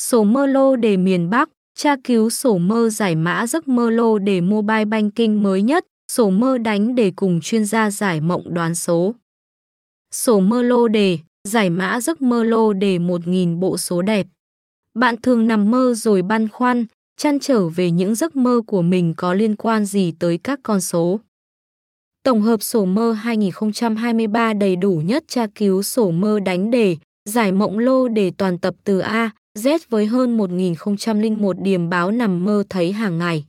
Sổ mơ lô đề miền Bắc, tra cứu sổ mơ giải mã giấc mơ lô đề mobile banking mới nhất, sổ mơ đánh để cùng chuyên gia giải mộng đoán số. Sổ mơ lô đề, giải mã giấc mơ lô đề 1.000 bộ số đẹp. Bạn thường nằm mơ rồi băn khoăn, chăn trở về những giấc mơ của mình có liên quan gì tới các con số. Tổng hợp sổ mơ 2023 đầy đủ nhất tra cứu sổ mơ đánh đề, giải mộng lô đề toàn tập từ A, Z với hơn 1.001 điểm báo nằm mơ thấy hàng ngày.